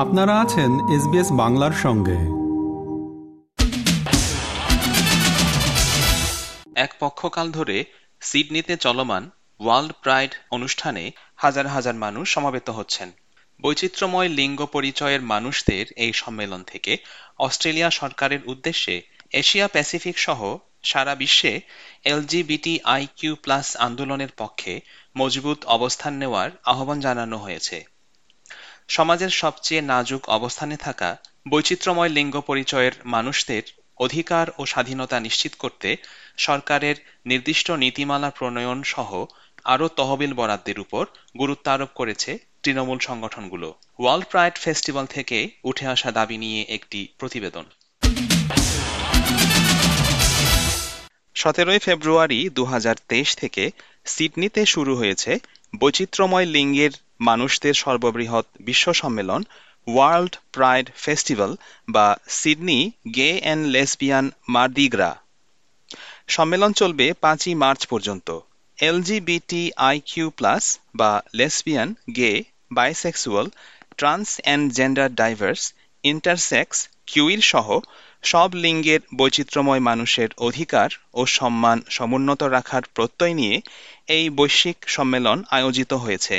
আপনারা আছেন এসবিএস বাংলার সঙ্গে। এক পক্ষকাল ধরে সিডনিতে চলমান ওয়ার্ল্ড প্রাইড অনুষ্ঠানে হাজার হাজার মানুষ সমাবেত হচ্ছেন। বৈচিত্র্যময় লিঙ্গ পরিচয়ের মানুষদের এই সম্মেলন থেকে অস্ট্রেলিয়া সরকারের উদ্দেশ্যে এশিয়া প্যাসিফিক সহ সারা বিশ্বে এলজিবিটি আইকিউ প্লাস আন্দোলনের পক্ষে মজবুত অবস্থান নেওয়ার আহ্বান জানানো হয়েছে। সমাজের সবচেয়ে নাজুক অবস্থানে থাকা বৈচিত্র্যময় লিঙ্গ পরিচয়ের মানুষদের অধিকার ও স্বাধীনতা নিশ্চিত করতে সরকারের নির্দিষ্ট নীতিমালা প্রণয়ন সহ আরও তহবিল বরাদ্দের উপর গুরুত্ব আরোপ করেছে তৃণমূল সংগঠনগুলো। ওয়ার্ল্ড প্রাইড ফেস্টিভ্যাল থেকে উঠে আসা দাবি নিয়ে একটি প্রতিবেদন। সতেরোই ফেব্রুয়ারি দু হাজার তেইশ থেকে সিডনিতে শুরু হয়েছে বৈচিত্র্যময় লিঙ্গের মানুষদের সর্ববৃহৎ বিশ্ব সম্মেলন ওয়ার্ল্ড প্রাইড ফেস্টিভ্যাল বা Sydney gay and lesbian Mardi Gras সম্মেলন চলবে পাঁচই মার্চ পর্যন্ত। এলজিবিটি আইকিউ প্লাস বা lesbian, gay, bisexual, trans and gender diverse, intersex, queer সহ সব লিঙ্গের বৈচিত্র্যময় মানুষের অধিকার ও সম্মান সমুন্নত রাখার প্রত্যয় নিয়ে এই বৈশ্বিক সম্মেলন আয়োজিত হয়েছে।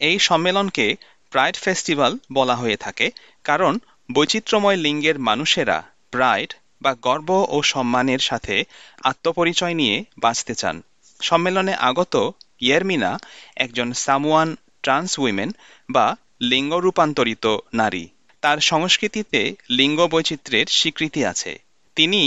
এই সম্মেলনকে প্রাইড ফেস্টিভ্যাল বলা হয়ে থাকে, কারণ বৈচিত্র্যময় লিঙ্গের মানুষেরা প্রাইড বা গর্ব ও সম্মানের সাথে আত্মপরিচয় নিয়ে বাঁচতে চান। সম্মেলনে আগত ইয়ারমিনা, একজন সামুয়ান ট্রান্স উইমেন বা লিঙ্গ রূপান্তরিত নারী। তার সংস্কৃতিতে লিঙ্গ বৈচিত্র্যের স্বীকৃতি আছে তিনি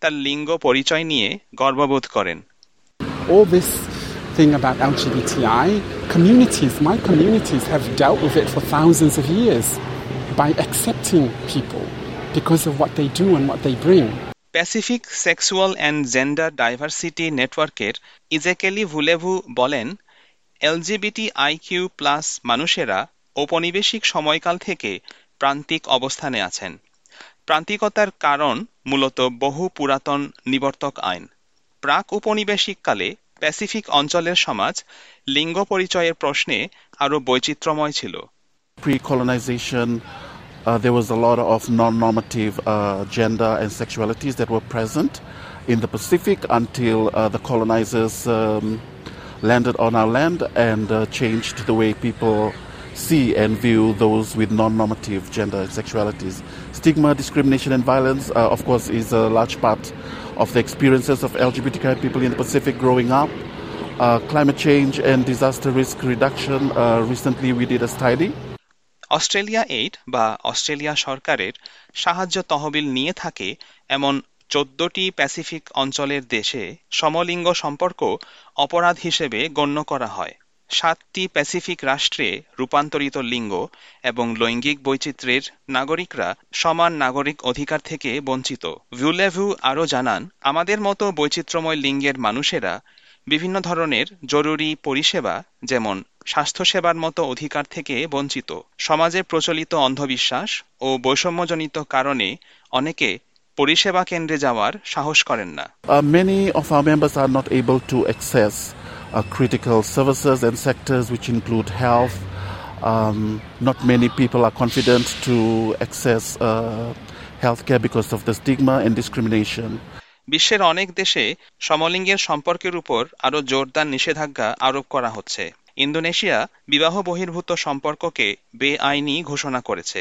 তার লিঙ্গ পরিচয় নিয়ে গর্ববোধ করেন All this thing about LGBTI, communities, my communities have dealt with it for thousands of years by accepting people because of what they do and what they bring. Pacific sexual and gender diversity নেটওয়ার্কের ইজেকেলি ভুলেভু বলেন LGBT IQ plus মানুষেরা ঔপনিবেশিক সময়কাল থেকে প্রান্তিক অবস্থানে আছেন প্রান্তিকতার কারণ মূলত বহু পুরাতন নিবর্তক আইন প্রাক উপনিবেশিক কালে প্যাসিফিক অঞ্চলের সমাজ লিঙ্গ পরিচয়ের প্রশ্নে আরও বৈচিত্র্যময় ছিল Pre-colonization, uh, there was a lot of non-normative uh, gender and sexualities that were present in the Pacific until uh, the colonizers um, landed on our land and uh, changed the way people see and view those with non-normative gender and sexualities. Stigma, discrimination and violence, uh, of course, is a large part of the experiences of LGBTQI people in the Pacific growing up. Uh, climate change and disaster risk reduction. Uh, recently, we did a study Australia aid বা Australia সরকারের সাহায্য তহবিল নিয়ে থাকে এমন চোদ্দটি Pacific অঞ্চলের দেশে সমলিঙ্গ সম্পর্ক অপরাধ হিসেবে গণ্য করা হয় সাতটি প্যাসিফিক রাষ্ট্রে রূপান্তরিত লিঙ্গ এবং লৈঙ্গিক বৈচিত্র্যের নাগরিকরা সমান নাগরিক অধিকার থেকে বঞ্চিত। ভিউলেভু আরও জানান, আমাদের মতো বৈচিত্র্যময় লিঙ্গের মানুষেরা বিভিন্ন ধরনের জরুরি পরিষেবা, যেমন স্বাস্থ্যসেবার মতো অধিকার থেকে বঞ্চিত, সমাজে প্রচলিত অন্ধবিশ্বাস ও বৈষম্যজনিত কারণে অনেকে পরিষেবা কেন্দ্রে যাওয়ার সাহস করেন না। Our members are not able to access uh, critical services and sectors which include health. Um, not many people are confident to access uh, healthcare because of the stigma and discrimination. বিশ্বের অনেক দেশে সমলিঙ্গের সম্পর্কের উপর আরও জোরদার নিষেধাজ্ঞা আরোপ করা হচ্ছে ইন্দোনেশিয়া বিবাহ বহির্ভূত সম্পর্ককে বেআইনি ঘোষণা করেছে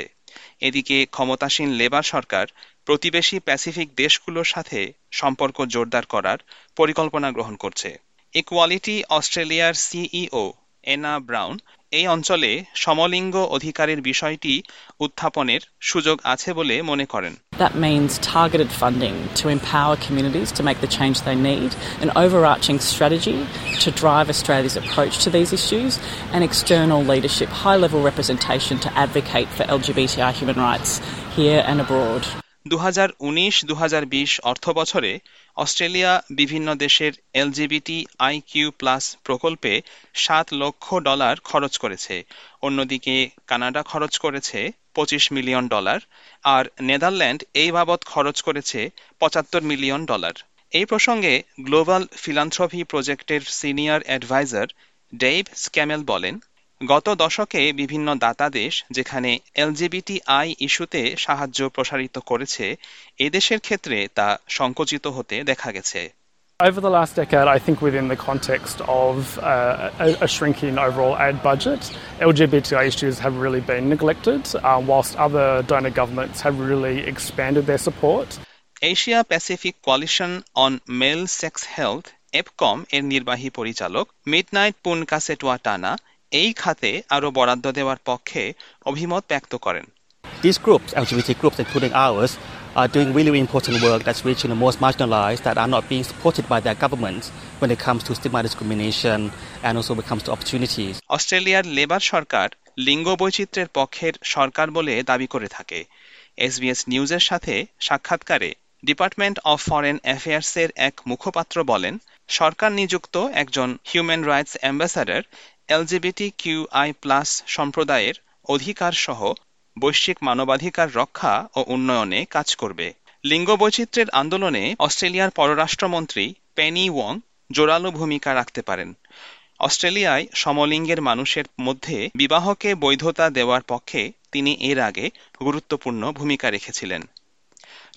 এদিকে ক্ষমতাসীন লেবার সরকার প্রতিবেশী প্যাসিফিক দেশগুলোর সাথে সম্পর্ক জোরদার করার পরিকল্পনা গ্রহণ করছে ইকুয়ালিটি অস্ট্রেলিয়ার সিইও এনা ব্রাউন এই অঞ্চলে সমলিঙ্গ অধিকারের বিষয়টি উত্থাপনের সুযোগ আছে বলে মনে করেন That means targeted funding to empower communities to make the change they need, an overarching strategy to drive Australia's approach to these issues, and external leadership, high level representation to advocate for LGBTI human rights here and abroad. দু হাজার উনিশ দু হাজার বিশ অর্থ বছরে Australia বিভিন্ন দেশের এলজিবিটি আইকিউ প্লাস প্রকল্পে সাত লক্ষ ডলার খরচ করেছে। অন্যদিকে কানাডা খরচ করেছে পঁচিশ মিলিয়ন ডলার আর নেদারল্যান্ড এই বাবদ খরচ করেছে পঁচাত্তর মিলিয়ন ডলার। এই প্রসঙ্গে গ্লোবাল ফিলান্থ্রফি প্রজেক্টের সিনিয়র অ্যাডভাইজার ডেইভ স্ক্যামেল বলেন গত দশকে বিভিন্ন দাতা দেশ যেখানে এলজিবিটি আই ইস্যুতে সাহায্য প্রসারিত করেছে এদেশের ক্ষেত্রে তা সংকুচিত হতে দেখা গেছে Over the last decade, I think within the context of uh, a, a, shrinking overall aid budget, LGBTI issues have really been neglected, uh, whilst other donor governments have really expanded their support. Asia Pacific coalition on male sex health APCOM এর নির্বাহী পরিচালক midnight পুনকাসেটুয়া টানা এই খাতে আরও বরাদ্দ দেওয়ার পক্ষে অভিমত ব্যক্ত করেন These groups, LGBT groups including ours, are doing really, really important work that's reaching the most marginalized that are not being supported by their governments when it comes to stigma discrimination and also when it comes to opportunities. অস্ট্রেলিয়ার labour সরকার লিঙ্গ বৈচিত্র্যের পক্ষের সরকার বলে দাবি করে থাকে SBS নিউজের সাথে সাক্ষাৎকারে ডিপার্টমেন্ট অফ ফরেন অ্যাফেয়ার্সের এক মুখপাত্র বলেন সরকার নিযুক্ত একজন human rights ambassador LGBT Q I plus সম্প্রদায়ের অধিকার সহ বৈশ্বিক মানবাধিকার রক্ষা ও উন্নয়নে কাজ করবে। লিঙ্গ বৈচিত্র্যের আন্দোলনে অস্ট্রেলিয়ার পররাষ্ট্রমন্ত্রী পেনি ওয়ং জোরালো ভূমিকা রাখতে পারেন। অস্ট্রেলিয়ায় সমলিঙ্গের মানুষের মধ্যে বিবাহকে বৈধতা দেওয়ার পক্ষে তিনি এর আগে গুরুত্বপূর্ণ ভূমিকা রেখেছিলেন।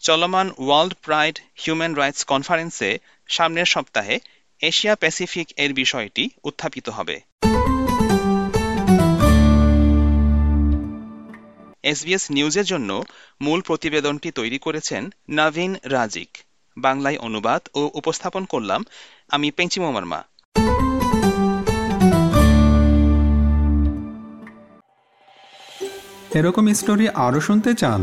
চলমান ওয়ার্ল্ড প্রাইড হিউম্যান রাইটস কনফারেন্সে সামনের সপ্তাহে এশিয়া প্যাসিফিক এর বিষয়টি উত্থাপিত হবে। এসবিএস নিউজের জন্য মূল প্রতিবেদনটি তৈরি করেছেন নাভিন রাজিক। বাংলায় অনুবাদ ও উপস্থাপন করলাম আমি পেঞ্চিমো মার্মা এরকম স্টোরি আরও শুনতে চান?